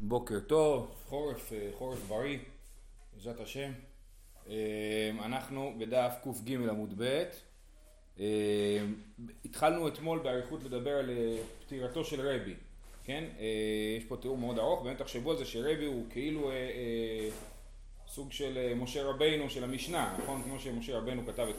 בוקר טוב, חורף, אה, חורף בריא, בעזרת השם. אה, אנחנו בדף קג עמוד ב'. אה, התחלנו אתמול באריכות לדבר על פטירתו של רבי, כן? יש פה תיאור מאוד ארוך, באמת תחשבו על זה שרבי הוא כאילו סוג של משה רבינו של המשנה, נכון? כמו שמשה רבינו כתב את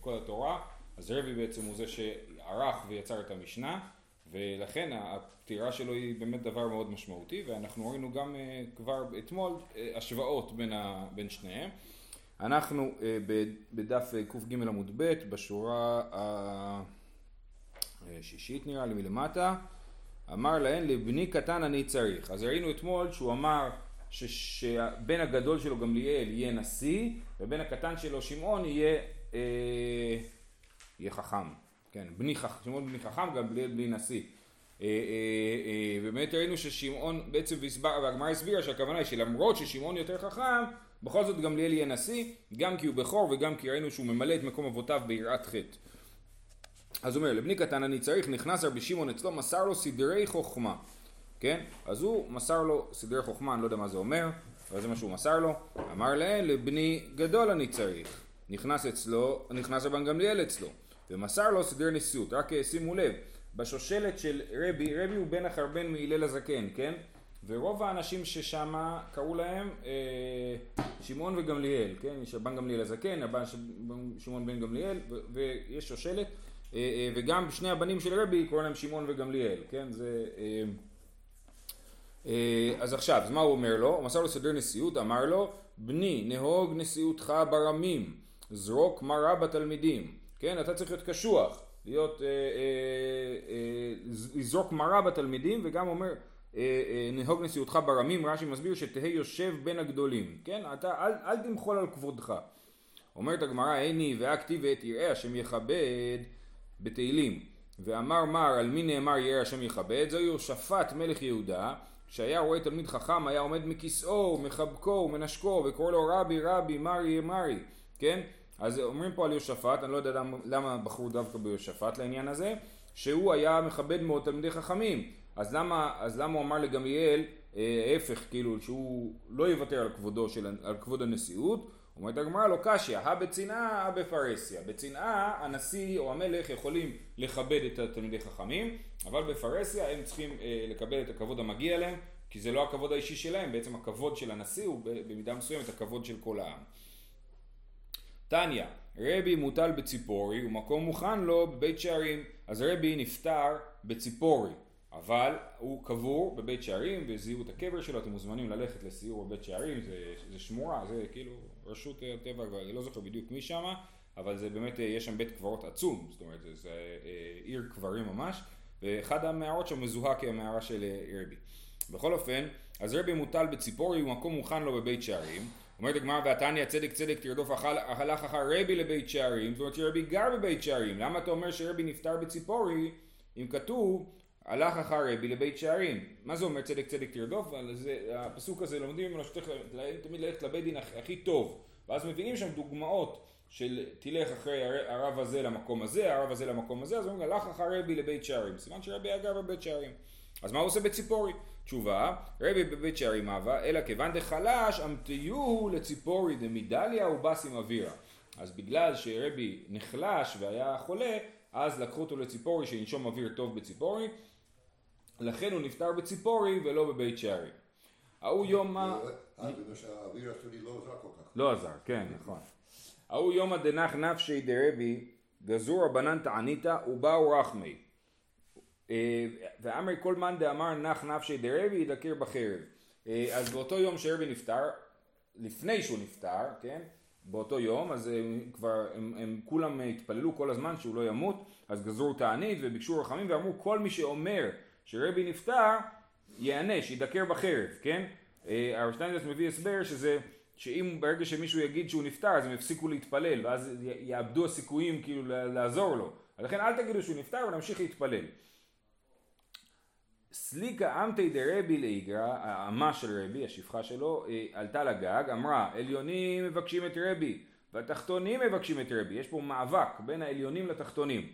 כל, התורה, אז רבי בעצם הוא זה שערך ויצר את המשנה. ולכן הפטירה שלו היא באמת דבר מאוד משמעותי ואנחנו ראינו גם אה, כבר אתמול אה, השוואות בין, ה, בין שניהם. אנחנו אה, בדף קג עמוד ב' בשורה השישית נראה לי מלמטה אמר להן לבני קטן אני צריך אז ראינו אתמול שהוא אמר שבן הגדול שלו גמליאל יהיה נשיא ובן הקטן שלו שמעון יהיה, אה, יהיה חכם כן, בני חכם, שמעון בני חכם גם בלי, בלי נשיא. אה, אה, אה, באמת ראינו ששמעון בעצם, והגמרא הסבירה שהכוונה היא שלמרות ששמעון יותר חכם, בכל זאת גמליאל יהיה נשיא, גם כי הוא בכור וגם כי ראינו שהוא ממלא את מקום אבותיו ביראת חטא. אז הוא אומר, לבני קטן אני צריך, נכנס רבי שמעון אצלו, מסר לו סדרי חוכמה. כן? אז הוא מסר לו סדרי חוכמה, אני לא יודע מה זה אומר, אבל זה מה שהוא מסר לו. אמר להם, לבני גדול אני צריך. נכנס אצלו, נכנס רבן גמליאל אצלו. ומסר לו סדר נשיאות. רק אה, שימו לב, בשושלת של רבי, רבי הוא בן החרבן מהלל הזקן, כן? ורוב האנשים ששם קראו להם אה, שמעון וגמליאל, כן? יש רבן גמליאל הזקן, רבן שמעון בן גמליאל, ויש שושלת, אה, אה, וגם שני הבנים של רבי קוראים להם שמעון וגמליאל, כן? זה... אה, אה, אז עכשיו, אז מה הוא אומר לו? הוא מסר לו סדר נשיאות, אמר לו, בני, נהוג נשיאותך ברמים, זרוק מרה בתלמידים. כן, אתה צריך להיות קשוח, להיות, אה, אה, אה, לזרוק מרה בתלמידים, וגם אומר, אה, אה, נהוג נשיאותך ברמים, רש"י מסביר שתהא יושב בין הגדולים, כן, אתה אל, אל תמחול על כבודך. אומרת הגמרא, הני והכתיב ואת יראה השם יכבד בתהילים, ואמר מר על מי נאמר יראה השם יכבד, זו יהושפט מלך יהודה, שהיה רואה תלמיד חכם היה עומד מכיסאו, מחבקו ומנשקו וקורא לו רבי רבי מרי מרי, כן? אז אומרים פה על יהושפט, אני לא יודע למה, למה בחרו דווקא ביהושפט לעניין הזה, שהוא היה מכבד מאוד תלמידי חכמים. אז למה, אז למה הוא אמר לגמליאל, אה, ההפך, כאילו, שהוא לא יוותר על כבודו של, על כבוד הנשיאות? אומרת הגמרא לא קשיא, הא בצנעה, הא בפרהסיה. בצנעה הנשיא או המלך יכולים לכבד את התלמידי חכמים, אבל בפרהסיה הם צריכים אה, לקבל את הכבוד המגיע להם, כי זה לא הכבוד האישי שלהם, בעצם הכבוד של הנשיא הוא במידה מסוימת הכבוד של כל העם. תניא, רבי מוטל בציפורי ומקום מוכן לו בבית שערים. אז רבי נפטר בציפורי, אבל הוא קבור בבית שערים וזיהו את הקבר שלו, אתם מוזמנים ללכת לסיור בבית שערים, זה, זה שמורה, זה כאילו רשות הטבע, אני לא זוכר בדיוק מי שמה, אבל זה באמת, יש שם בית קברות עצום, זאת אומרת, זה, זה אה, עיר קברים ממש, ואחד המערות שם מזוהה כמערה של אה, רבי. בכל אופן, אז רבי מוטל בציפורי ומקום מוכן לו בבית שערים, אומרת הגמרא והתניא צדק צדק תרדוף הלך אחר רבי לבית שערים, זאת אומרת שרבי גר בבית שערים, למה אתה אומר שרבי נפטר בציפורי אם כתוב הלך אחר רבי לבית שערים? מה זה אומר צדק צדק תרדוף? זה, הפסוק הזה לומדים ממנו שצריך תמיד ללכת לבית דין הכי טוב, ואז מביאים שם דוגמאות של תלך אחרי הרב הזה למקום הזה, הרב הזה למקום הזה, אז אומרים הלך אחר רבי לבית שערים, סימן שרבי היה גר בבית שערים. אז מה הוא עושה בציפורי? תשובה, רבי בבית שערים אבה, אלא כיוון דחלש אמתיוהו לציפורי דמדליה ובאסים אווירה. אז בגלל שרבי נחלש והיה חולה, אז לקחו אותו לציפורי שינשום אוויר טוב בציפורי, לכן הוא נפטר בציפורי ולא בבית שערים. ההוא יום מה... אה, האוויר השני לא עזר כל כך. לא עזר, כן, נכון. ההוא יומא דנח נפשי דרבי גזור רבנן תעניתא ובאו רחמי. אה, ואמרי כל מאן דאמר נח נפשי דרבי ידקר בחרב. אה, אז באותו יום שרבי נפטר, לפני שהוא נפטר, כן? באותו יום, אז הם כבר, הם, הם כולם התפללו כל הזמן שהוא לא ימות, אז גזרו תענית וביקשו רחמים ואמרו כל מי שאומר שרבי נפטר, ייענש, ידקר בחרב, כן? אה, הרב שטיינדרס מביא הסבר שזה, שאם ברגע שמישהו יגיד שהוא נפטר אז הם יפסיקו להתפלל ואז יאבדו הסיכויים כאילו לעזור לו. אז לכן אל תגידו שהוא נפטר ונמשיך להתפלל. סליקה אמתי דרבי לאיגרא, האמה של רבי, השפחה שלו, אה, עלתה לגג, אמרה עליונים מבקשים את רבי והתחתונים מבקשים את רבי, יש פה מאבק בין העליונים לתחתונים.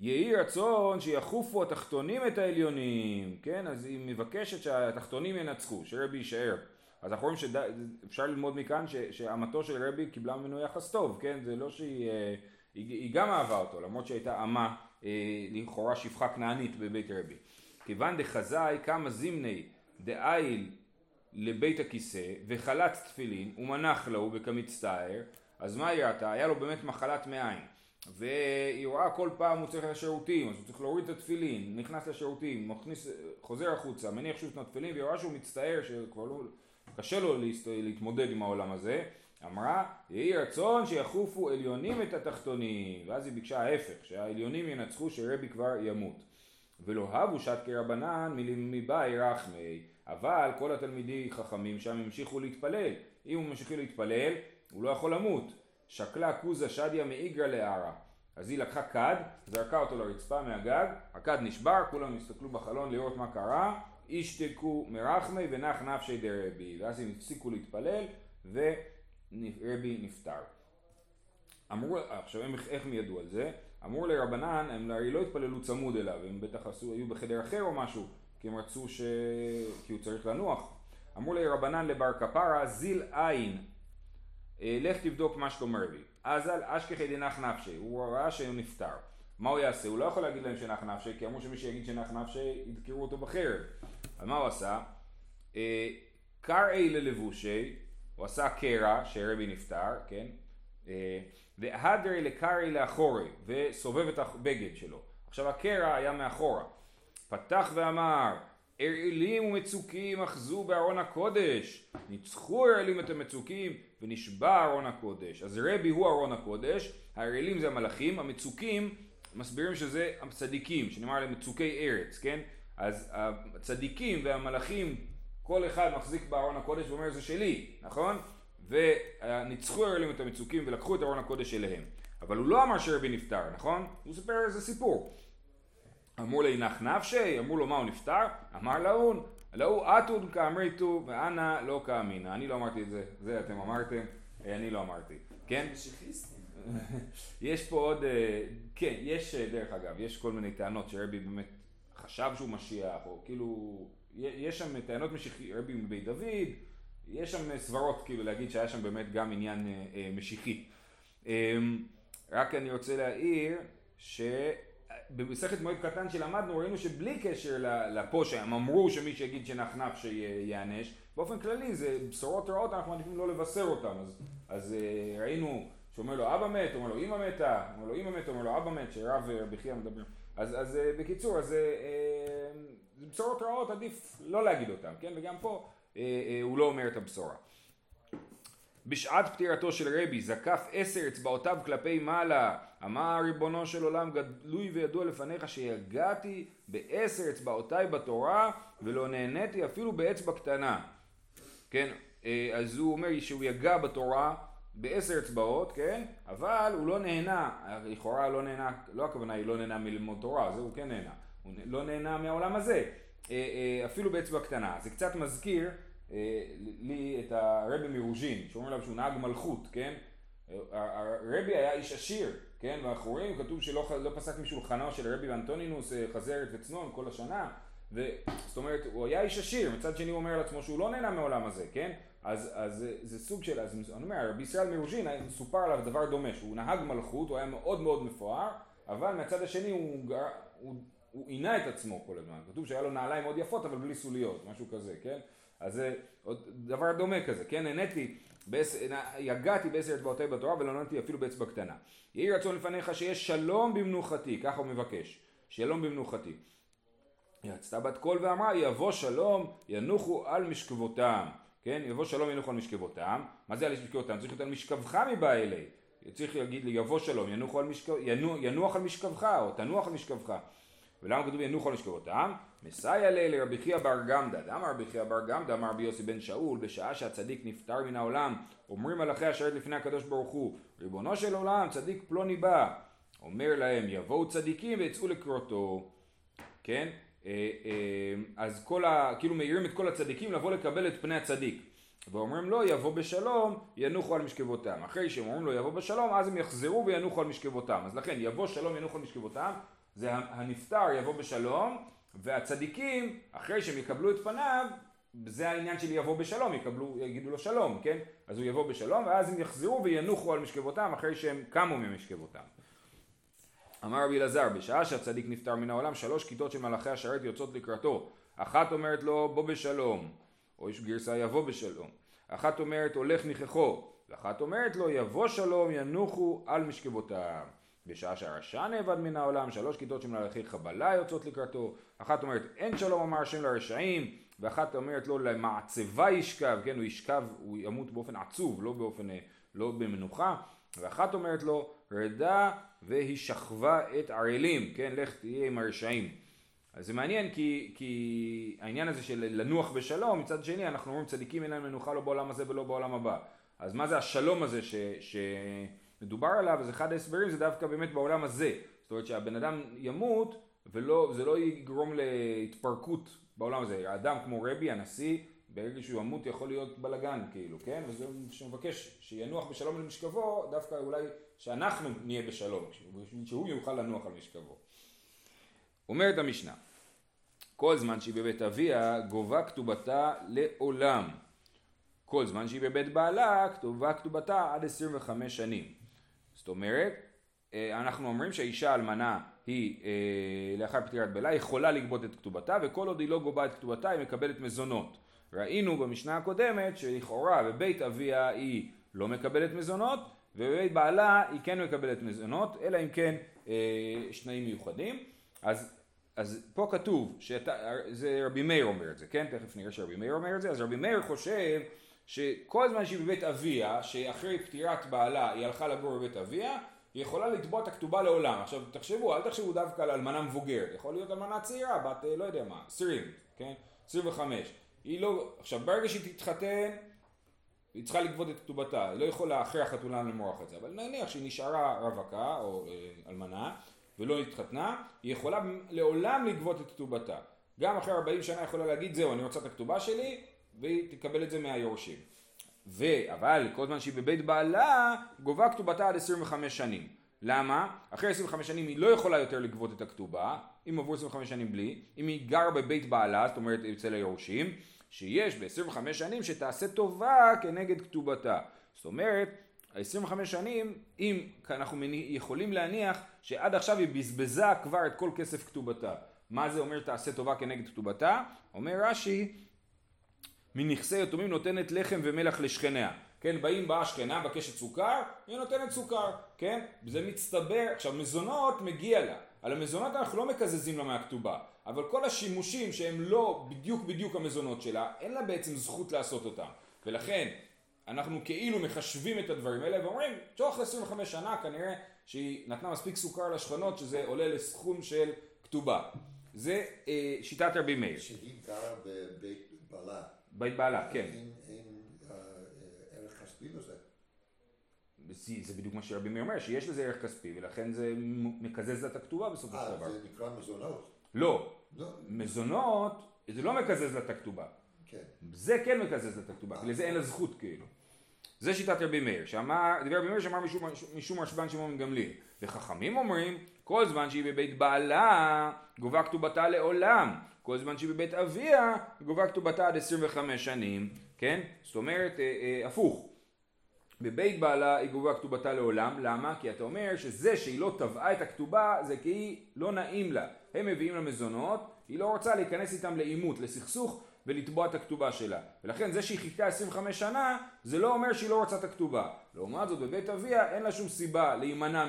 יהי רצון שיחופו התחתונים את העליונים, כן? אז היא מבקשת שהתחתונים ינצחו, שרבי יישאר. אז אנחנו רואים שאפשר ללמוד מכאן ש, שאמתו של רבי קיבלה ממנו יחס טוב, כן? זה לא שהיא אה, היא, היא גם אהבה אותו, למרות שהייתה אמה אה, לכאורה שפחה כנענית בבית רבי. כיוון דחזאי כמה זימני דאיל לבית הכיסא וחלץ תפילין ומנח לו בכמצטער אז מה היא ראתה? היה לו באמת מחלת מעיים. והיא רואה כל פעם הוא צריך לשירותים אז הוא צריך להוריד את התפילין נכנס לשירותים מכניס, חוזר החוצה מניח שוב את התפילין והיא רואה שהוא מצטער שכבר לא קשה לו להתמודד עם העולם הזה. אמרה יהי רצון שיחופו עליונים את התחתונים. ואז היא ביקשה ההפך שהעליונים ינצחו שרבי כבר ימות ולא הבו שת כרבנן מבאי רחמי. אבל כל התלמידי חכמים שם המשיכו להתפלל. אם הוא ממשיך להתפלל הוא לא יכול למות. שקלה כוזה שדיה מאיגרא לערה. אז היא לקחה כד, זרקה אותו לרצפה מהגג, הכד נשבר, כולם הסתכלו בחלון לראות מה קרה, ישתקו מרחמי ונח נפשי דרבי, ואז הם הפסיקו להתפלל ורבי נפטר. אמרו, עכשיו איך הם ידעו על זה? אמרו לרבנן, הם הרי לא התפללו צמוד אליו, הם בטח עשו, היו בחדר אחר או משהו, כי הם רצו ש... כי הוא צריך לנוח. אמרו לרבנן לבר כפרה, זיל עין, אה, לך תבדוק מה שלום רבי. אזל אשכחי דנח נפשי, הוא ראה שהוא נפטר. מה הוא יעשה? הוא לא יכול להגיד להם שנח נפשי, כי אמרו שמי שיגיד שנח נפשי, ידקרו אותו בחרב. אז מה הוא עשה? אה, קרעי ללבושי, הוא עשה קרע, שרבי נפטר, כן? אה, והדרי לקרעי לאחורי, וסובב את הבגד שלו. עכשיו הקרע היה מאחורה. פתח ואמר, ארעילים ומצוקים אחזו בארון הקודש. ניצחו ארעילים את המצוקים ונשבע ארון הקודש. אז רבי הוא ארון הקודש, הארעילים זה המלאכים, המצוקים מסבירים שזה הצדיקים, שנאמר להם מצוקי ארץ, כן? אז הצדיקים והמלאכים, כל אחד מחזיק בארון הקודש ואומר זה שלי, נכון? וניצחו הארעילים את המצוקים ולקחו את ארון הקודש אליהם. אבל הוא לא אמר שרבי נפטר, נכון? הוא סיפר איזה סיפור. אמרו לי נח נפשי, אמרו לו מה הוא נפטר? אמר להון, להוא אתון כאמריתו ואנא לא כאמינא. אני לא אמרתי את זה, זה אתם אמרתם, אה, אני לא אמרתי, כן? יש פה עוד, אה, כן, יש אה, דרך אגב, יש כל מיני טענות שרבי באמת חשב שהוא משיח, או כאילו, יש שם טענות משיחי, רבי מבית דוד, יש שם סברות כאילו להגיד שהיה שם באמת גם עניין משיחי. אמ, רק אני רוצה להעיר ש... במסכת מועד קטן שלמדנו ראינו שבלי קשר לפה שהם אמרו שמי שיגיד שנחנף שיענש באופן כללי זה בשורות רעות אנחנו מעדיפים לא לבשר אותם. אז, אז אה, ראינו שאומר לו אבא מת, אומר לו אמא מתה, אומר לו אמא מת, אומר לו אבא מת, שרב ורבי חייא מדברים אז, אז אה, בקיצור אז אה, בשורות רעות עדיף לא להגיד אותם כן? וגם פה הוא לא אומר את הבשורה. בשעת פטירתו של רבי זקף עשר אצבעותיו כלפי מעלה. אמר ריבונו של עולם גדלוי וידוע לפניך שיגעתי בעשר אצבעותיי בתורה ולא נהניתי אפילו באצבע קטנה. כן אה, אז הוא אומר שהוא יגע בתורה בעשר אצבעות כן? אבל הוא לא נהנה לכאורה לא נהנה לא הכוונה היא לא נהנה מללמוד תורה זה הוא כן נהנה. הוא לא נהנה מהעולם הזה אה, אה, אפילו באצבע קטנה. זה קצת מזכיר אה, לי את הרבי מרוז'ין, שאומר עליו שהוא נהג מלכות, כן? הרבי היה איש עשיר, כן? ואנחנו רואים, כתוב שלא לא פסק משולחנו של רבי ואנטונינוס אה, חזרת וצנון כל השנה, זאת אומרת, הוא היה איש עשיר, מצד שני הוא אומר על עצמו שהוא לא נהנה מעולם הזה, כן? אז, אז זה סוג של, אז אני אומר, רבי ישראל מרוז'ין, סופר עליו דבר דומה, שהוא נהג מלכות, הוא היה מאוד מאוד מפואר, אבל מהצד השני הוא, הוא, הוא עינה את עצמו כל הזמן, כתוב שהיה לו נעליים מאוד יפות אבל בלי סוליות, משהו כזה, כן? אז זה עוד דבר דומה כזה, כן? נהניתי, יגעתי בעשר אצבעותיי בתורה ולא נהניתי אפילו באצבע קטנה. יהי רצון לפניך שיש שלום במנוחתי, ככה הוא מבקש, שלום במנוחתי. יצתה בת קול ואמרה יבוא שלום ינוחו על משכבותם, כן? יבוא שלום ינוחו על משכבותם, מה זה על משכבותם? צריך להיות על משכבך מבא אלי, צריך להגיד לי יבוא שלום. ינוח על משכבך או תנוח על משכבך ולמה כתוב ינוחו על משכבותם? מסייע לי לרבי חייא בר גמדא, דאמר רבי חייא בר גמדא, אמר רבי יוסי בן שאול, בשעה שהצדיק נפטר מן העולם, אומרים מלאכי השרת לפני הקדוש ברוך הוא, ריבונו של עולם, צדיק פלוני בא. אומר להם, יבואו צדיקים ויצאו לקרותו. כן? אה, אה, אז כל ה... כאילו מעירים את כל הצדיקים לבוא לקבל את פני הצדיק. ואומרים לו יבוא בשלום ינוחו על משכבותם. אחרי שהם אומרים לו יבוא בשלום אז הם יחזרו וינוחו על משכבותם. אז לכן יבוא שלום ינוחו על משכבותם זה הנפטר יבוא בשלום, והצדיקים, אחרי שהם יקבלו את פניו, זה העניין של יבוא בשלום, יקבלו, יגידו לו שלום, כן? אז הוא יבוא בשלום, ואז הם יחזרו וינוחו על משכבותם אחרי שהם קמו ממשכבותם. אמר רבי אלעזר, בשעה שהצדיק נפטר מן העולם, שלוש כיתות של מלאכי השרת יוצאות לקראתו. אחת אומרת לו, בוא בשלום, או יש גרסה יבוא בשלום. אחת אומרת, הולך ניחכו, ואחת אומרת לו, יבוא שלום, ינוחו על משכבותם. בשעה שהרשע נאבד מן העולם, שלוש כיתות של מלאכי חבלה יוצאות לקראתו. אחת אומרת, אין שלום אמר השם לרשעים, ואחת אומרת לו, למעצבה ישכב, כן, הוא ישכב, הוא ימות באופן עצוב, לא באופן, לא במנוחה. ואחת אומרת לו, רדה והיא שכבה את ערלים, כן, לך תהיה עם הרשעים. אז זה מעניין כי, כי העניין הזה של לנוח בשלום, מצד שני אנחנו אומרים צדיקים אין להם מנוחה לא בעולם הזה ולא בעולם הבא. אז מה זה השלום הזה ש, שמדובר עליו, אז אחד ההסברים זה דווקא באמת בעולם הזה. זאת אומרת שהבן אדם ימות וזה לא יגרום להתפרקות בעולם הזה. האדם כמו רבי, הנשיא, ברגע שהוא ימות יכול להיות בלאגן כאילו, כן? וזה שמבקש שינוח בשלום על משכבו, דווקא אולי שאנחנו נהיה בשלום, שהוא יוכל לנוח על משכבו. אומרת המשנה, כל זמן שהיא בבית אביה גובה כתובתה לעולם. כל זמן שהיא בבית בעלה כתובה כתובתה עד 25 שנים. זאת אומרת, אה, אנחנו אומרים שהאישה אלמנה היא אה, לאחר פטירת בעלה יכולה לגבות את כתובתה וכל עוד היא לא גובה את כתובתה היא מקבלת מזונות. ראינו במשנה הקודמת שלכאורה בבית אביה היא לא מקבלת מזונות ובבית בעלה היא כן מקבלת מזונות אלא אם כן אה, יש תנאים מיוחדים אז, אז פה כתוב, שאתה, זה רבי מאיר אומר את זה, כן? תכף נראה שרבי מאיר אומר את זה, אז רבי מאיר חושב שכל זמן שהיא בבית אביה, שאחרי פטירת בעלה היא הלכה לגור בבית אביה, היא יכולה לתבוע את הכתובה לעולם. עכשיו תחשבו, אל תחשבו דווקא על אלמנה מבוגרת, יכול להיות אלמנה צעירה, בת אה, לא יודע מה, 20, כן? 25. היא לא, עכשיו ברגע שהיא תתחתן, היא צריכה לגבות את כתובתה, היא לא יכולה אחרי החתונה למרוח את זה, אבל נניח שהיא נשארה רווקה או אה, אלמנה ולא התחתנה, היא יכולה לעולם לגבות את כתובתה. גם אחרי 40 שנה יכולה להגיד זהו אני רוצה את הכתובה שלי והיא תקבל את זה מהיורשים. ו... אבל כל זמן שהיא בבית בעלה גובה כתובתה עד 25 שנים. למה? אחרי 25 שנים היא לא יכולה יותר לגבות את הכתובה, אם עברו 25 שנים בלי, אם היא גרה בבית בעלה, זאת אומרת אצל היורשים, שיש ב-25 שנים שתעשה טובה כנגד כתובתה. זאת אומרת, ה-25 שנים, אם אנחנו יכולים להניח שעד עכשיו היא בזבזה כבר את כל כסף כתובתה. מה זה אומר תעשה טובה כנגד כתובתה? אומר רש"י, מנכסי יתומים נותנת לחם ומלח לשכניה. כן, באים באה שכנה, מבקשת סוכר, היא נותנת סוכר, כן? זה מצטבר, עכשיו מזונות מגיע לה, על המזונות אנחנו לא מקזזים לה מהכתובה, אבל כל השימושים שהם לא בדיוק בדיוק המזונות שלה, אין לה בעצם זכות לעשות אותם, ולכן אנחנו כאילו מחשבים את הדברים האלה ואומרים, תוך 25 שנה כנראה שהיא נתנה מספיק סוכר לשכנות שזה עולה לסכום של כתובה. זה אה, שיטת רבי מאיר. שהיא גרה בבית בעלה. בית בעלה, כן. אה, ערך כספי לזה. זה, זה בדיוק מה שרבי מאיר אומר, שיש לזה ערך כספי ולכן זה מקזז לה את הכתובה בסופו של דבר. אה, זה נקרא מזונות. לא, לא. מזונות זה לא מקזז לה את הכתובה. כן. זה כן מקזז לה את הכתובה, כי לזה אין לה זכות כאילו. זה שיטת רבי מאיר, שאמר, דיבר רבי מאיר שאמר משום, משום רשב"ן שמעון גמליאל. וחכמים אומרים, כל זמן שהיא בבית בעלה, גובה כתובתה לעולם. כל זמן שהיא בבית אביה, גובה כתובתה עד 25 שנים, כן? זאת אומרת, אה, אה, הפוך. בבית בעלה היא גובה כתובתה לעולם, למה? כי אתה אומר שזה שהיא לא טבעה את הכתובה זה כי לא נעים לה. הם מביאים לה מזונות, היא לא רוצה להיכנס איתם לעימות, לסכסוך, ולתבוע את הכתובה שלה. ולכן זה שהיא חיכתה 25 שנה, זה לא אומר שהיא לא רוצה את הכתובה. לעומת זאת בבית אביה אין לה שום סיבה להימנע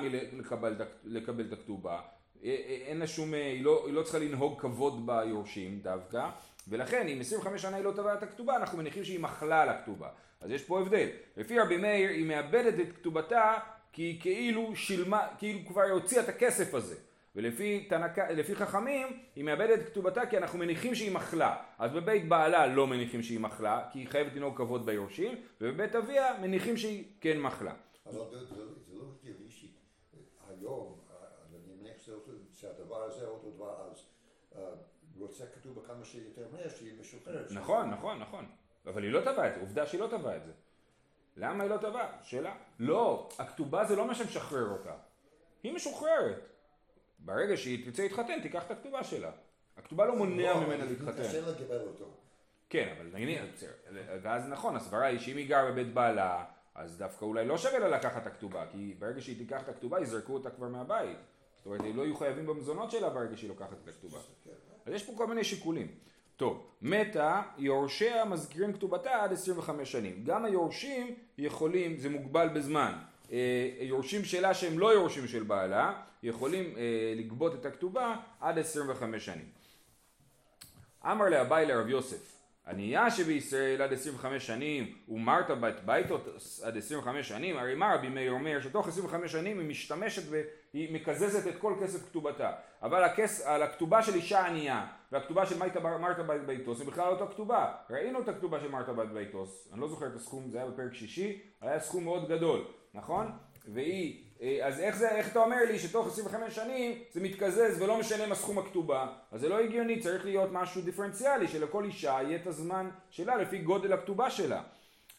מלקבל את הכתובה. אה, אה, אין לה שום, אה, היא לא, היא לא צריכה לנהוג כבוד ביורשים דווקא, ולכן אם 25 שנה היא לא טבעה את הכתובה, אנחנו מניחים שהיא מחלה על הכתובה. אז יש פה הבדל. לפי רבי מאיר היא מאבדת את כתובתה כי היא כאילו שילמה, כאילו כבר הוציאה את הכסף הזה. ולפי תנק... חכמים היא מאבדת את כתובתה כי אנחנו מניחים שהיא מחלה. אז בבית בעלה לא מניחים שהיא מחלה כי היא חייבת לנהוג כבוד ביורשים ובבית אביה מניחים שהיא כן מחלה. אבל זה, לא הגיוני שהיום, אני מניח שהדבר הזה אותו דבר אז רוצה כתוב בכמה שיותר מהר שהיא משוחררת. נכון, נכון, נכון. אבל היא לא טבעה את זה, עובדה שהיא לא טבעה את זה. למה היא לא טבעה? שאלה. לא, הכתובה זה לא מה שמשחרר אותה. היא משוחררת. ברגע שהיא תרצה להתחתן, תיקח את הכתובה שלה. הכתובה לא מונע לא, ממנה להתחתן. אותו. כן, אבל נגיד, ואז נכון, הסברה היא שאם היא גרה בבית בעלה, אז דווקא אולי לא שווה לה לקחת את הכתובה, כי ברגע שהיא תיקח את הכתובה, יזרקו אותה כבר מהבית. זאת אומרת, הם לא יהיו חייבים במזונות שלה ברגע שהיא לוקחת את הכתובה. אז יש פה כל מיני שיקולים. טוב, מתה, יורשיה מזכירים כתובתה עד 25 שנים. גם היורשים יכולים, זה מוגבל בזמן. אה, יורשים שלה שהם לא יורשים של בעלה, יכולים אה, לגבות את הכתובה עד 25 שנים. אמר לאביי לרב יוסף, ענייה שבישראל עד 25 שנים ומרת בת ביתות עד 25 שנים, הרי מה רבי מאיר אומר שתוך 25 שנים היא משתמשת והיא מקזזת את כל כסף כתובתה, אבל הכס, על הכתובה של אישה ענייה והכתובה של מרתה בת ביתוס היא בכלל אותה כתובה, ראינו את הכתובה של מרתה בת ביתוס, אני לא זוכר את הסכום, זה היה בפרק שישי, היה סכום מאוד גדול, נכון? והיא, אה, אז איך זה, איך אתה אומר לי שתוך 25 שנים זה מתקזז ולא משנה מה סכום הכתובה? אז זה לא הגיוני, צריך להיות משהו דיפרנציאלי שלכל אישה יהיה את הזמן שלה לפי גודל הכתובה שלה.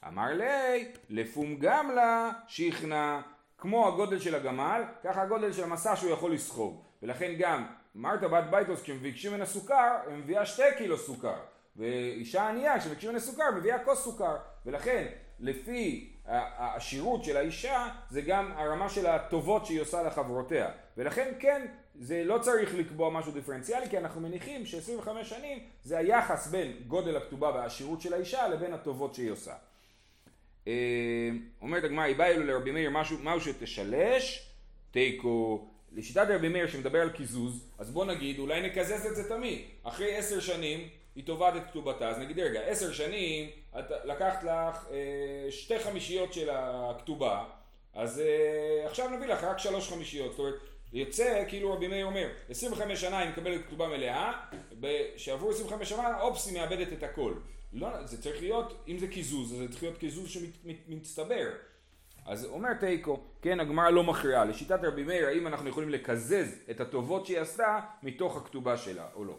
אמר לי, לפום גמלה שכנע, כמו הגודל של הגמל, ככה הגודל של המשא שהוא יכול לסחוב. ולכן גם מרתה בת בייתוס כשמבקשים ממנה סוכר, היא מביאה שתי קילו סוכר. ואישה ענייה כשמבקשים ממנה סוכר, מביאה כוס סוכר. ולכן, לפי העשירות של האישה, זה גם הרמה של הטובות שהיא עושה לחברותיה. ולכן כן, זה לא צריך לקבוע משהו דיפרנציאלי, כי אנחנו מניחים ש-25 שנים זה היחס בין גודל הכתובה והעשירות של האישה לבין הטובות שהיא עושה. אה, אומרת הגמרא, היא באה אלו לרבי מאיר משהו, משהו שתשלש, תיקו. לשיטת רבי מאיר שמדבר על קיזוז, אז בוא נגיד, אולי נקזז את זה תמיד. אחרי עשר שנים, היא תובעת את כתובתה, אז נגיד, רגע, עשר שנים, את לקחת לך אה, שתי חמישיות של הכתובה, אז אה, עכשיו נביא לך רק שלוש חמישיות. זאת אומרת, יוצא, כאילו רבי מאיר אומר, 25 שנה היא מקבלת כתובה מלאה, שעברו 25 שנה, אופס, היא מאבדת את הכל. לא, זה צריך להיות, אם זה קיזוז, זה צריך להיות קיזוז שמצטבר. אז אומר תיקו, כן, הגמרא לא מכריעה. לשיטת רבי מאיר, האם אנחנו יכולים לקזז את הטובות שהיא עשתה מתוך הכתובה שלה, או לא.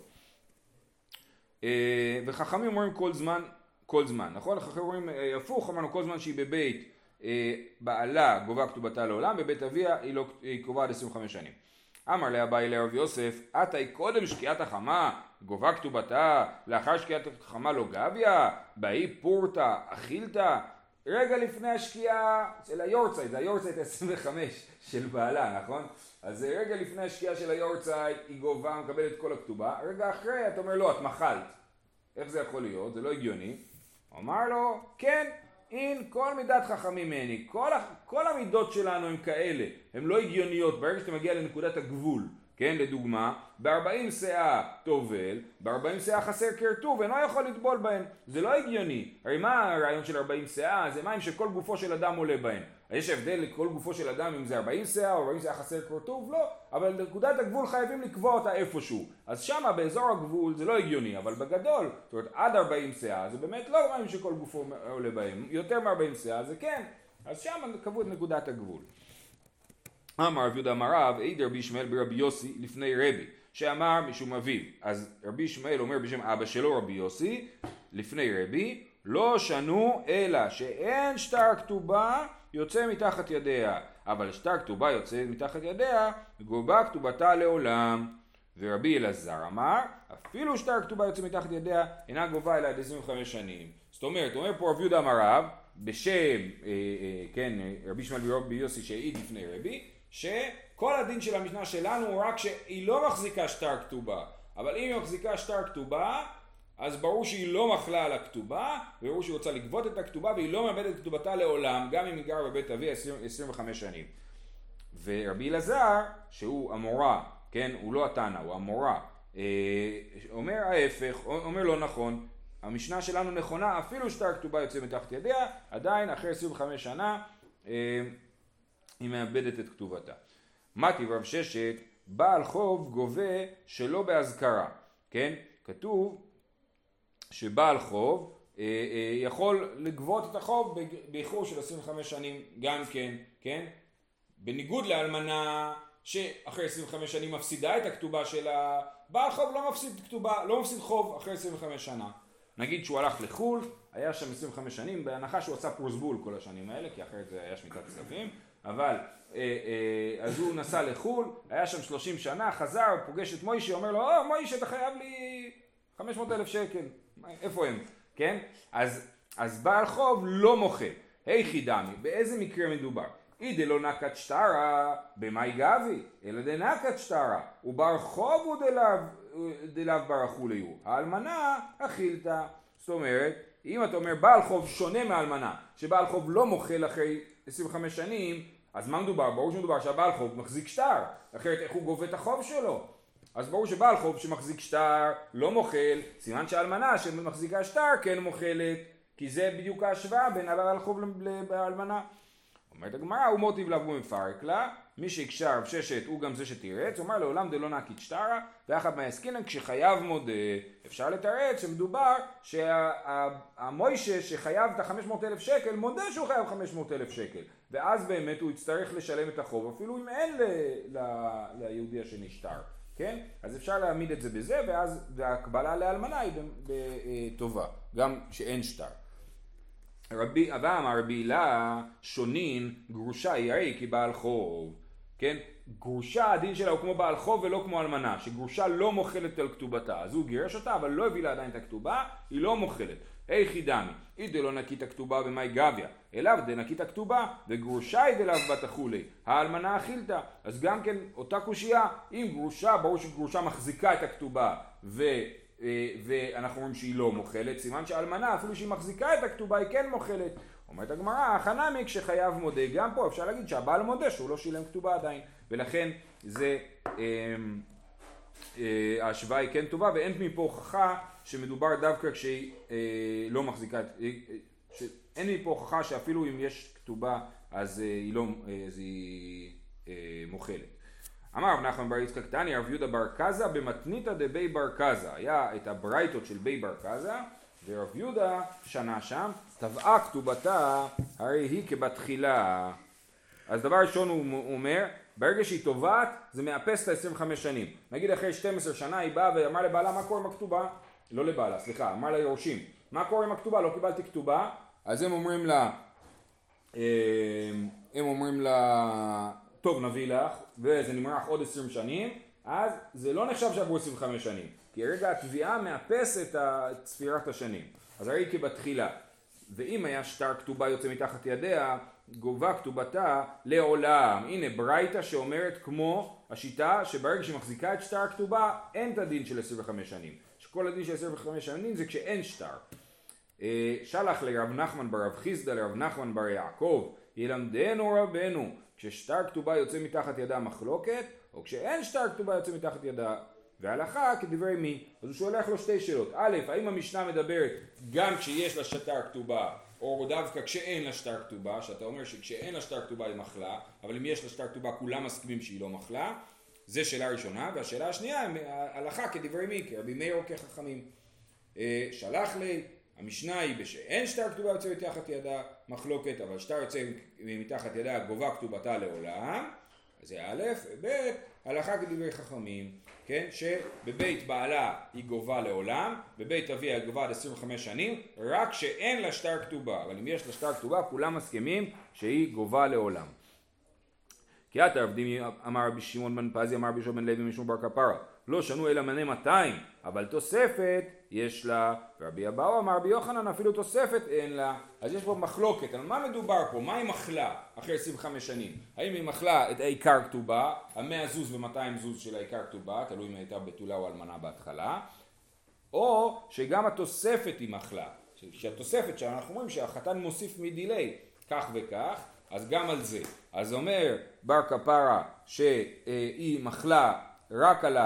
אה, וחכמים אומרים כל זמן, כל זמן, נכון? חכמים אומרים אה, הפוך, אמרנו כל זמן שהיא בבית אה, בעלה גובה כתובתה לעולם, בבית אביה היא, לא, היא קובעת 25 שנים. אמר לאביי לרב יוסף, עתה היא קודם שקיעת החמה, גובה כתובתה, לאחר שקיעת החמה לא גביה, באי פורתא, אכילתא, רגע לפני השקיעה של היורצייט, זה היורצייט 25 של בעלה, נכון? אז רגע לפני השקיעה של היורצייט היא גובה, מקבלת כל הכתובה, רגע אחרי אתה אומר לא, את מחלת. איך זה יכול להיות? זה לא הגיוני. אמר לו, כן, אין כל מידת חכמים ממני, כל, כל המידות שלנו הם כאלה, הן לא הגיוניות, ברגע שאתה מגיע לנקודת הגבול, כן, לדוגמה, ב-40 שאה טובל, ב-40 שאה חסר קרטוב, אינו יכול לטבול בהן, זה לא הגיוני, הרי מה הרעיון של 40 שאה? זה מים שכל גופו של אדם עולה בהן, יש הבדל לכל גופו של אדם אם זה 40 שאה או 40 שאה חסר קרטוב? לא, אבל נקודת הגבול חייבים לקבוע אותה איפשהו, אז שמה באזור הגבול זה לא הגיוני, אבל בגדול, זאת אומרת עד 40 שאה זה באמת לא מים שכל גופו עולה בהם, יותר מ-40 שאה זה כן, אז שמה קבעו את נקודת הגבול. אמר רב יהודה אמר רב, העיד רבי ישמעאל ברבי יוסי לפני רבי, שאמר משום אביו. אז רבי ישמעאל אומר בשם אבא שלו רבי יוסי, לפני רבי, לא שנו אלא שאין שטר כתובה יוצא מתחת ידיה, אבל שטר כתובה יוצא מתחת ידיה, גובה כתובתה לעולם. ורבי אלעזר אמר, אפילו שטר כתובה יוצא מתחת ידיה, אינה גובה אלא עד 25 שנים. זאת אומרת, אומר פה רב יהודה אמר רב, בשם, אה, אה, כן, רבי ישמעאל ברבי יוסי שהעיד לפני רבי, שכל הדין של המשנה שלנו הוא רק שהיא לא מחזיקה שטר כתובה, אבל אם היא מחזיקה שטר כתובה, אז ברור שהיא לא מחלה על הכתובה, וברור שהיא רוצה לגבות את הכתובה, והיא לא מאבדת את כתובתה לעולם, גם אם היא גרה בבית אבי 20, 25 שנים. ורבי אלעזר, שהוא המורה, כן, הוא לא התנא, הוא המורה, אה, אומר ההפך, אומר לא נכון, המשנה שלנו נכונה, אפילו שטר כתובה יוצא מתחת ידיה, עדיין אחרי 25 שנה אה, היא מאבדת את כתובתה. מתי רב ששת, בעל חוב גובה שלא באזכרה, כן? כתוב שבעל חוב אה, אה, יכול לגבות את החוב באיחור של 25 שנים גם כן, כן? בניגוד לאלמנה שאחרי 25 שנים מפסידה את הכתובה שלה, בעל חוב לא מפסיד כתובה, לא מפסיד חוב אחרי 25 שנה. נגיד שהוא הלך לחו"ל, היה שם 25 שנים, בהנחה שהוא עשה פרוסבול כל השנים האלה, כי אחרת זה היה שמיטת כספים, אבל אה, אה, אז הוא נסע לחו"ל, היה שם 30 שנה, חזר, פוגש את מוישה, אומר לו, או מוישה אתה חייב לי 500 אלף שקל, איפה הם, כן? אז, אז בעל חוב לא מוחה, היכי דמי, באיזה מקרה מדובר? אי דלא נקת שטרה במאי גבי, אלא דנקת שטרה, ובר חוב הוא דלאו ברחולי הוא, האלמנה אכילתא, זאת אומרת, אם אתה אומר בעל חוב שונה מאלמנה, שבעל חוב לא מוחל אחרי 25 שנים, אז מה מדובר? ברור שמדובר שהבעל חוב מחזיק שטר, אחרת איך הוא גובה את החוב שלו? אז ברור שבעל חוב שמחזיק שטר לא מוחל, סימן שהאלמנה שמחזיקה שטר כן מוחלת, כי זה בדיוק ההשוואה בין הבעל חוב לאלמנה. אומרת הגמרא, הוא מוטיב לה והוא מפרק לה, מי שהקשה רב ששת הוא גם זה שתירץ, הוא אמר לעולם דלא נקית שטרה, ואחד מהעסקינן כשחייב מודה, אפשר לתרץ שמדובר שהמוישה שחייב את ה-500 אלף שקל, מודה שהוא חייב 500 אלף שקל, ואז באמת הוא יצטרך לשלם את החוב, אפילו אם אין ל- ל- ליהודי השני שטר, כן? אז אפשר להעמיד את זה בזה, ואז ההקבלה לאלמנה היא טובה, גם שאין שטר. רבי אבא אמר רבי הילה שונין גרושה היא הרי כבעל חוב כן? גרושה הדין שלה הוא כמו בעל חוב ולא כמו אלמנה שגרושה לא מוחלת על כתובתה. אז הוא גירש אותה אבל לא הביא לה עדיין את הכתובה היא לא מוחלת היכי דמי היא דלא נקית הכתובה במאי גביה. אליו דנקית הכתובה וגרושה היא דלאו בת החולי. האלמנה אכילתא אז גם כן אותה קושייה אם גרושה ברור שגרושה מחזיקה את הכתובה ו... אה, ואנחנו אומרים שהיא לא מוכלת, סימן שאלמנה אפילו שהיא מחזיקה את הכתובה היא כן מוכלת. אומרת הגמרא, חנמי כשחייב מודה, גם פה אפשר להגיד שהבעל מודה שהוא לא שילם כתובה עדיין, ולכן זה, אה, אה, ההשוואה היא כן טובה ואין מפה הוכחה שמדובר דווקא כשהיא אה, לא מחזיקה, אה, אין מפה הוכחה שאפילו אם יש כתובה אז היא לא, אז היא מוכלת. אמר רב נחמן בר יצחק תניא רב יהודה בר קזה במתניתא דבי בר קזה היה את הברייתות של בי בר קזה ורב יהודה שנה שם טבעה כתובתה הרי היא כבתחילה. אז דבר ראשון הוא אומר ברגע שהיא טובעת זה מאפס את ה-25 שנים. נגיד אחרי 12 שנה היא באה ואמרה לבעלה מה קורה עם הכתובה? לא לבעלה סליחה אמר ליורשים מה קורה עם הכתובה? לא קיבלתי כתובה. אז הם אומרים לה אה, הם אומרים לה טוב נביא לך וזה נמרח עוד עשרים שנים, אז זה לא נחשב שעברו עשרים וחמש שנים, כי רגע התביעה מאפס את ספירת השנים, אז הרי כבתחילה, ואם היה שטר כתובה יוצא מתחת ידיה, גובה כתובתה לעולם. הנה ברייתא שאומרת כמו השיטה שברגע שהיא מחזיקה את שטר הכתובה אין את הדין של 25 שנים. שכל הדין של 25 שנים זה כשאין שטר. אה, שלח לרב נחמן ברב חיסדא לרב נחמן בר יעקב ילמדנו רבנו כששטר כתובה יוצא מתחת ידה מחלוקת, או כשאין שטר כתובה יוצא מתחת ידה והלכה כדברי מי. אז הוא שולח לו שתי שאלות. א', האם המשנה מדברת גם כשיש לה שטר כתובה, או דווקא כשאין לה שטר כתובה, שאתה אומר שכשאין לה שטר כתובה היא מחלה, אבל אם יש לה שטר כתובה כולם מסכימים שהיא לא מחלה. זה שאלה ראשונה. והשאלה השנייה, הלכה כדברי מי, כי רבי מאיר או כחכמים. אה, שלח לי המשנה היא בשאין שטר כתובה יוצא מתחת ידה מחלוקת, אבל שטר יוצא מתחת ידה גובה כתובתה לעולם, זה א', וב', הלכה כדברי חכמים, כן, שבבית בעלה היא גובה לעולם, בבית אביה היא גובה עד 25 שנים, רק שאין לה שטר כתובה, אבל אם יש לה שטר כתובה כולם מסכימים שהיא גובה לעולם. כי את העבדים אמר רבי שמעון בן פזי אמר רבי בן לוי משום בר כפרה. לא שנו אלא מנה 200 אבל תוספת יש לה ורבי אבאו אמר רבי יוחנן אפילו תוספת אין לה אז יש פה מחלוקת על מה מדובר פה מה היא מחלה אחרי 25 שנים האם היא מחלה את העיקר כתובה המאה זוז ומאתיים זוז של העיקר כתובה תלוי אם הייתה בתולה או אלמנה בהתחלה או שגם התוספת היא מחלה שהתוספת שאנחנו אומרים שהחתן מוסיף מדיליי כך וכך אז גם על זה. אז אומר בר כפרה שהיא מחלה רק על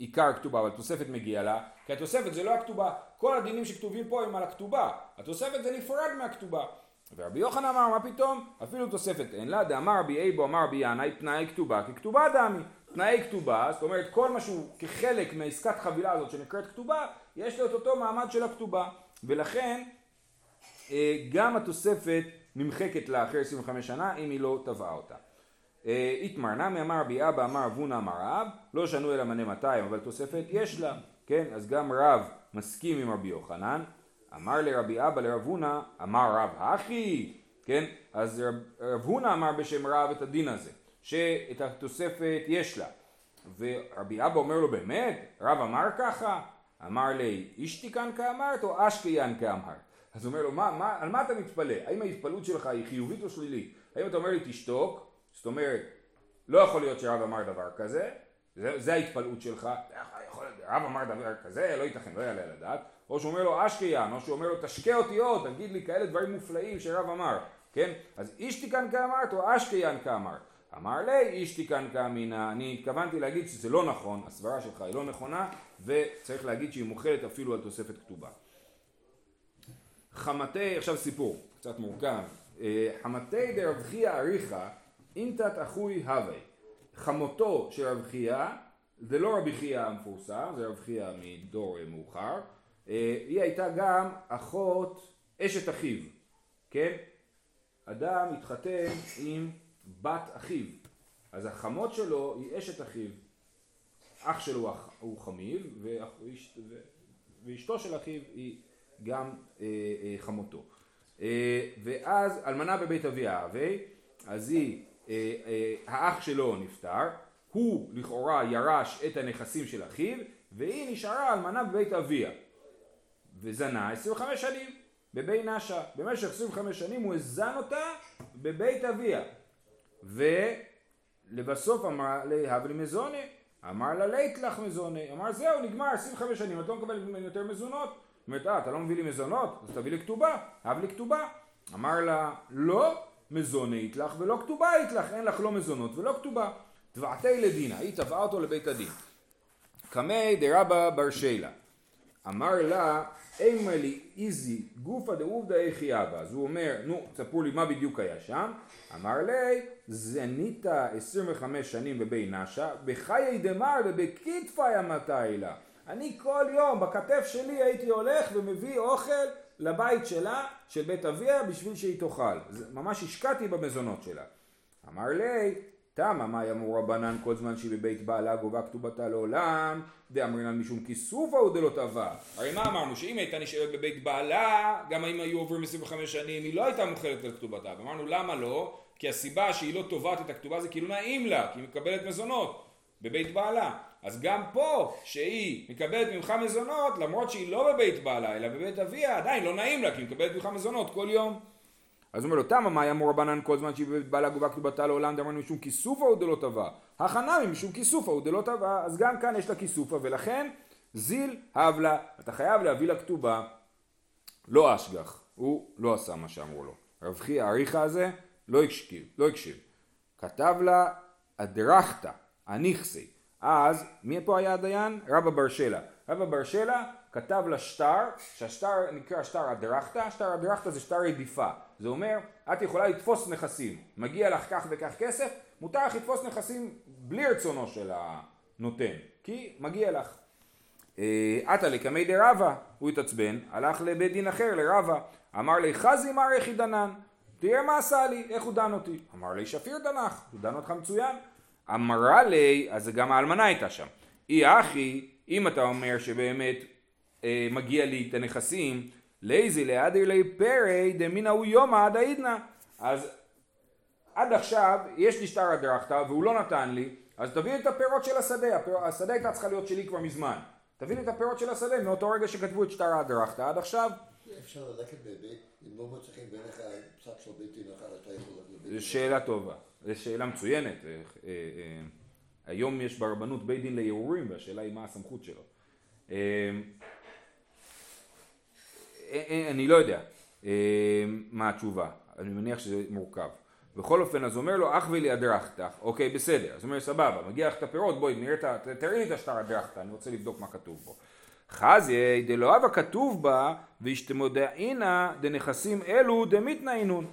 העיקר כתובה, אבל התוספת מגיעה לה, כי התוספת זה לא הכתובה. כל הדינים שכתובים פה הם על הכתובה. התוספת זה נפרד מהכתובה. ורבי יוחנן אמר, מה פתאום? אפילו תוספת אין לה, דאמר רבי אייבו אמר רבי ינאי, תנאי כתובה ככתובה דמי. תנאי כתובה, זאת אומרת כל מה שהוא כחלק מעסקת חבילה הזאת שנקראת כתובה, יש לו את אותו מעמד של הכתובה. ולכן אה, גם התוספת נמחקת לה אחרי 25 שנה אם היא לא תבעה אותה. אה, איתמר נמי אמר רבי אבא אמר אבונה אמר רב לא שנו אלא מנה 200 אבל תוספת יש לה כן אז גם רב מסכים עם רבי יוחנן אמר לרבי אבא לרב הונא אמר רב הכי כן? אז רב, רב הונא אמר בשם רב את הדין הזה, שאת התוספת יש לה. ורבי אבא אומר לו באמת? רב אמר ככה? אמר לי אישתיקן כאמרת או אשקיין כאמרת? אז הוא אומר לו מה, מה, על מה אתה מתפלא? האם ההתפלאות שלך היא חיובית או שלילית? האם אתה אומר לי תשתוק? זאת אומרת לא יכול להיות שרב אמר דבר כזה, זה, זה ההתפלאות שלך, יכול, רב אמר דבר כזה, לא ייתכן, לא יעלה על הדעת, או שהוא אומר לו אשקיין, או שהוא אומר לו תשקה אותי עוד, תגיד לי כאלה דברים מופלאים שרב אמר, כן? אז אישתיקן כאמרת או אשקיין כאמרת? אמר לי אישתיקן כאמינא, אני התכוונתי להגיד שזה לא נכון, הסברה שלך היא לא נכונה, וצריך להגיד שהיא מוכלת אפילו על תוספת כתובה. חמתי, עכשיו סיפור, קצת מורכב, אה, חמתי דרב חייא אריכא אינתת אחוי הווי. חמותו של רב חייא, זה לא רבי חייא המפורסם, זה רב חייא מדור מאוחר, אה, היא הייתה גם אחות אשת אחיו, כן? אדם התחתן עם בת אחיו, אז החמות שלו היא אשת אחיו. אח שלו הוא חמיב ואשתו של אחיו היא גם אה, אה, חמותו. ואז אלמנה בבית אביה אבי, אז היא, האח שלו נפטר, הוא לכאורה ירש את הנכסים של אחיו והיא נשארה אלמנה בבית אביה וזנה 25 שנים בבי נשה. במשך 25 שנים הוא הזן אותה בבית אביה. ולבסוף אמר להב לי מזונה, אמר לה לית לך מזונה, אמר זהו נגמר 25 שנים את לא מקבלת ממני יותר מזונות. אומרת אה אתה לא מביא לי מזונות? אז תביא לי כתובה, הב לי כתובה. אמר לה לא מזונה יתלך ולא כתובה יתלך, אין לך לא מזונות ולא כתובה. תבעתי לדינה, היא תבעה אותו לבית הדין. קמי דרבא בר שילה אמר לה אימה לי איזי גופא דעובדא איכי אבא אז הוא אומר נו תספרו לי מה בדיוק היה שם אמר לי זנית 25 שנים בבי נשה בחיי דמר ובכתפי המתי לה אני כל יום בכתף שלי הייתי הולך ומביא אוכל לבית שלה של בית אביה בשביל שהיא תאכל. ממש השקעתי במזונות שלה. אמר לי תמה מאי אמור רבנן כל זמן שהיא בבית בעלה גובה כתובתה לעולם? דאמרינן משום כיסופה או דלא טבע הרי מה אמרנו? שאם הייתה נשארת בבית בעלה גם אם היו עוברים 25 שנים היא לא הייתה מוכרת על כתובתה אמרנו למה לא? כי הסיבה שהיא לא תובעת את הכתובה זה כאילו נעים לה כי היא מקבלת מזונות בבית בעלה אז גם פה שהיא מקבלת ממך מזונות למרות שהיא לא בבית בעלה אלא בבית אביה עדיין לא נעים לה כי היא מקבלת ממך מזונות כל יום אז הוא אומר לו, תמה מה אמור רבנן כל זמן שהיא בעלה גובה כתובתה לעולם דאמרנו משום כיסופה הוא דלא טבע. הכנמי משום כיסופה הוא דלא טבע. אז גם כאן יש לה כיסופה ולכן זיל הב לה. אתה חייב להביא לה כתובה. לא אשגח. הוא לא עשה מה שאמרו לו. רב חייא האריכה הזה לא הקשיב. לא הקשיב. כתב לה אדרכתא, הניכסי. אז מי פה היה הדיין? רבא בר שלה. רבא בר שלה כתב לה שטר, שהשטר נקרא שטר אדרכתא, שטר אדרכתא זה שטר רדיפה. זה אומר, את יכולה לתפוס נכסים, מגיע לך כך וכך כסף, מותר לך לתפוס נכסים בלי רצונו של הנותן, כי מגיע לך. עתה אה, לקמי דרבה, הוא התעצבן, הלך לבית דין אחר, לרבה, אמר לי חזי מר איך דנן, תראה מה עשה לי, איך הוא דן אותי. אמר לי שפיר דנך, הוא דן אותך מצוין. אמרה לי, אז גם האלמנה הייתה שם. אי אחי, אם אתה אומר שבאמת אה, מגיע לי את הנכסים, לייזי לאדיר לי פרי דמינא הוא יומא עד העידנא. אז עד עכשיו יש לי שטר הדרכתא והוא לא נתן לי, אז תביא לי את הפירות של השדה, הפיר... השדה הייתה צריכה להיות שלי כבר מזמן. תביא לי את הפירות של השדה מאותו רגע שכתבו את שטר הדרכתא עד עכשיו. אפשר ללכת בבית, אם לא מוצא חן בעיניך פסק של בית דין אחד, אתה יכול ללכת זו שאלה טובה, זו שאלה מצוינת. אה, אה, היום יש ברבנות בית דין לערעורים והשאלה היא מה הסמכות שלו. אה, אה, אני לא יודע אה, מה התשובה, אני מניח שזה מורכב. בכל אופן, אז אומר לו, אח ולי אדרכתך, אוקיי, בסדר. אז אומר, סבבה, מגיע לך את הפירות, בואי, נראה את ה... תראי לי את השטר אדרכתא, אני רוצה לבדוק מה כתוב בו. חזי דלא אבא כתוב בה, ואשתמודעינא דנכסים אלו דמיתנאינון.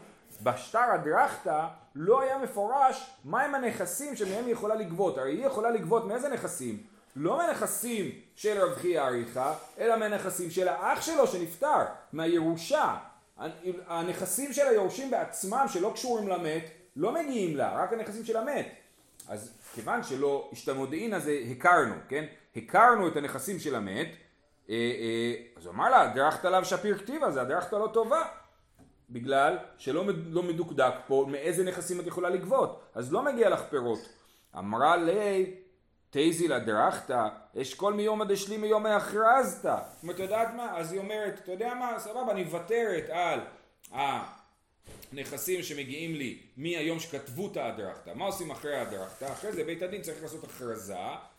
בשטר אדרכתא לא היה מפורש מהם הנכסים שמהם היא יכולה לגבות. הרי היא יכולה לגבות מאיזה נכסים? לא מהנכסים של רב חייא אריכא, אלא מהנכסים של האח שלו שנפטר, מהירושה. הנכסים של היורשים בעצמם שלא קשורים למת, לא מגיעים לה, רק הנכסים של המת. אז כיוון שלא השתמודעין הזה הכרנו, כן? הכרנו את הנכסים של המת, אה, אה, אז הוא אמר לה, דרכת עליו שפיר כתיבה, זה הדרכת לא טובה. בגלל שלא לא מדוקדק פה מאיזה נכסים את יכולה לגבות, אז לא מגיע לך פירות. אמרה לי, תייזי לה דרכתא, אשכול מיומא דשלימי יומא הכרזתא. זאת אומרת, יודעת מה? אז היא אומרת, אתה יודע מה? סבבה, אני מוותרת על הנכסים שמגיעים לי מהיום שכתבו את ההדרכתא. מה עושים אחרי ההדרכתא? אחרי זה בית הדין צריך לעשות הכרזה,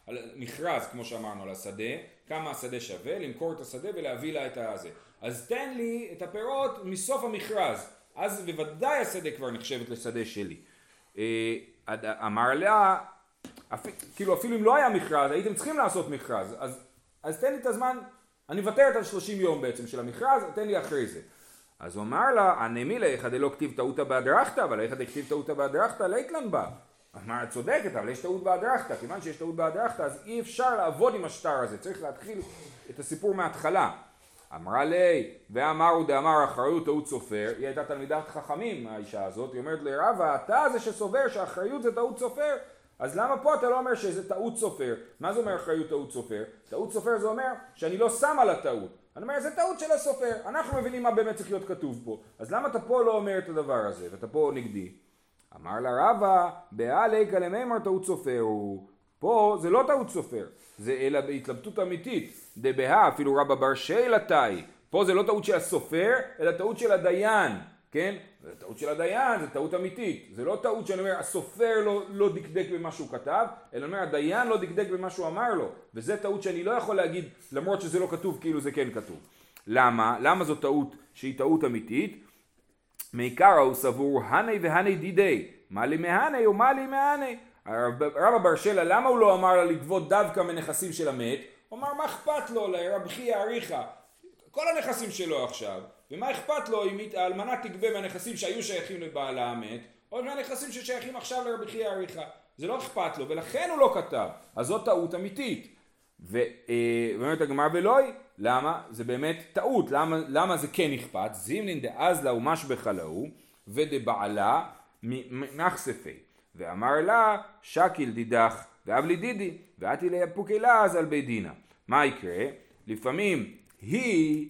על מכרז, כמו שאמרנו, על השדה, כמה השדה שווה, למכור את השדה ולהביא לה את הזה. אז תן לי את הפירות מסוף המכרז. אז בוודאי השדה כבר נחשבת לשדה שלי. אה, אמר לה, אפ, כאילו אפילו אם לא היה מכרז, הייתם צריכים לעשות מכרז, אז, אז תן לי את הזמן, אני מוותרת על 30 יום בעצם של המכרז, תן לי אחרי זה. אז הוא אמר לה, הנמילה איך דלא כתיב טעותא בהדרכתא, אבל איך דכתיב טעותא בהדרכתא ליתלן בה. אמר, את צודקת, אבל יש טעות בהדרכתא, כיוון שיש טעות בהדרכתא, אז אי אפשר לעבוד עם השטר הזה, צריך להתחיל את הסיפור מההתחלה. אמרה ליה, והא מר הוא דאמר אחריות טעות סופר, היא הייתה תלמידת חכמים האישה הזאת, היא אומרת לרבא, אתה זה שסובר שאחריות זה טעות סופר, אז למה פה אתה לא אומר שזה טעות סופר? מה זה אומר אחריות טעות סופר? טעות סופר זה אומר שאני לא שם על הטעות. אני אומר, זה טעות של הסופר, אנחנו מבינים מה באמת צריך להיות כתוב פה. אז למה אתה פה לא אומר את הדבר הזה, ואתה פה נגדי? אמר לה רבא, בהא ליכא למימר טעות סופר הוא. פה זה לא טעות סופר, זה אלא בהתלבטות אמיתית. דבהה, אפילו רבא בר שאלתאי. פה זה לא טעות של הסופר, אלא טעות של הדיין, כן? זה טעות של הדיין, זה טעות אמיתית. זה לא טעות שאני אומר, הסופר לא, לא דקדק במה שהוא כתב, אלא אומר, הדיין לא דקדק במה שהוא אמר לו. וזה טעות שאני לא יכול להגיד, למרות שזה לא כתוב, כאילו זה כן כתוב. למה? למה זו טעות שהיא טעות אמיתית? מעיקרא הוא סבור הני והני דידי, מה לי מהני ומה לי מהני. רבא בר שלה, למה הוא לא אמר לה לגבות דווקא מנכסים של המת? הוא אמר, מה אכפת לו לרב חייא אריכא? כל הנכסים שלו עכשיו, ומה אכפת לו אם האלמנה תגבה מהנכסים שהיו שייכים לבעלה המת, או מהנכסים ששייכים עכשיו לרבי חייא אריכא. זה לא אכפת לו, ולכן הוא לא כתב. אז זאת טעות אמיתית. ואומרת אה, הגמרא ולואי, למה? זה באמת טעות, למה, למה זה כן אכפת? זימנין דאזלה ומשבחה להו ודבעלה מחשפי ואמר לה שקיל דידך ואבלי דידי ואתי ליפוקי לה אז על בית דינה מה יקרה? לפעמים היא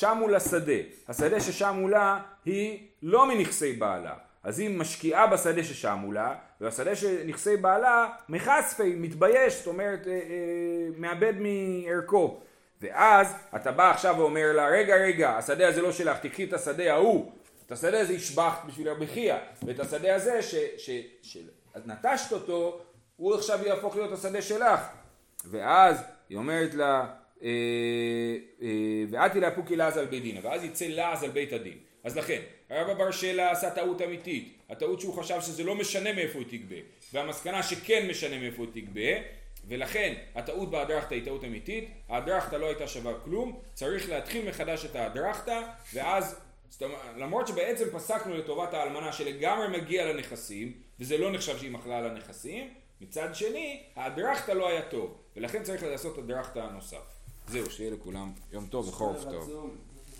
שמו לה שדה, השדה ששמו לה היא לא מנכסי בעלה אז היא משקיעה בשדה ששמו לה, והשדה שנכסי בעלה מחשפי, מתבייש, זאת אומרת, אה, אה, מאבד מערכו. ואז אתה בא עכשיו ואומר לה, רגע רגע, השדה הזה לא שלך, תקחי את השדה ההוא, את השדה הזה השבחת בשביל רבי חייא, ואת השדה הזה שנטשת אותו, הוא עכשיו יהפוך להיות השדה שלך. ואז היא אומרת לה, ואתי לאפוקי לעז על בית דין, ואז יצא לעז על בית הדין. אז לכן, הרב בר שלה עשה טעות אמיתית, הטעות שהוא חשב שזה לא משנה מאיפה הוא תגבה, והמסקנה שכן משנה מאיפה הוא תגבה, ולכן הטעות בהדרכתא היא טעות אמיתית, ההדרכתא לא הייתה שווה כלום, צריך להתחיל מחדש את ההדרכתא, ואז למרות שבעצם פסקנו לטובת האלמנה שלגמרי מגיע לנכסים, וזה לא נחשב שהיא מחלה על הנכסים, מצד שני, ההדרכתא לא היה טוב, ולכן צריך לעשות הדרכתא הנוסף. זהו, שיהיה לכולם יום טוב וחורף טוב.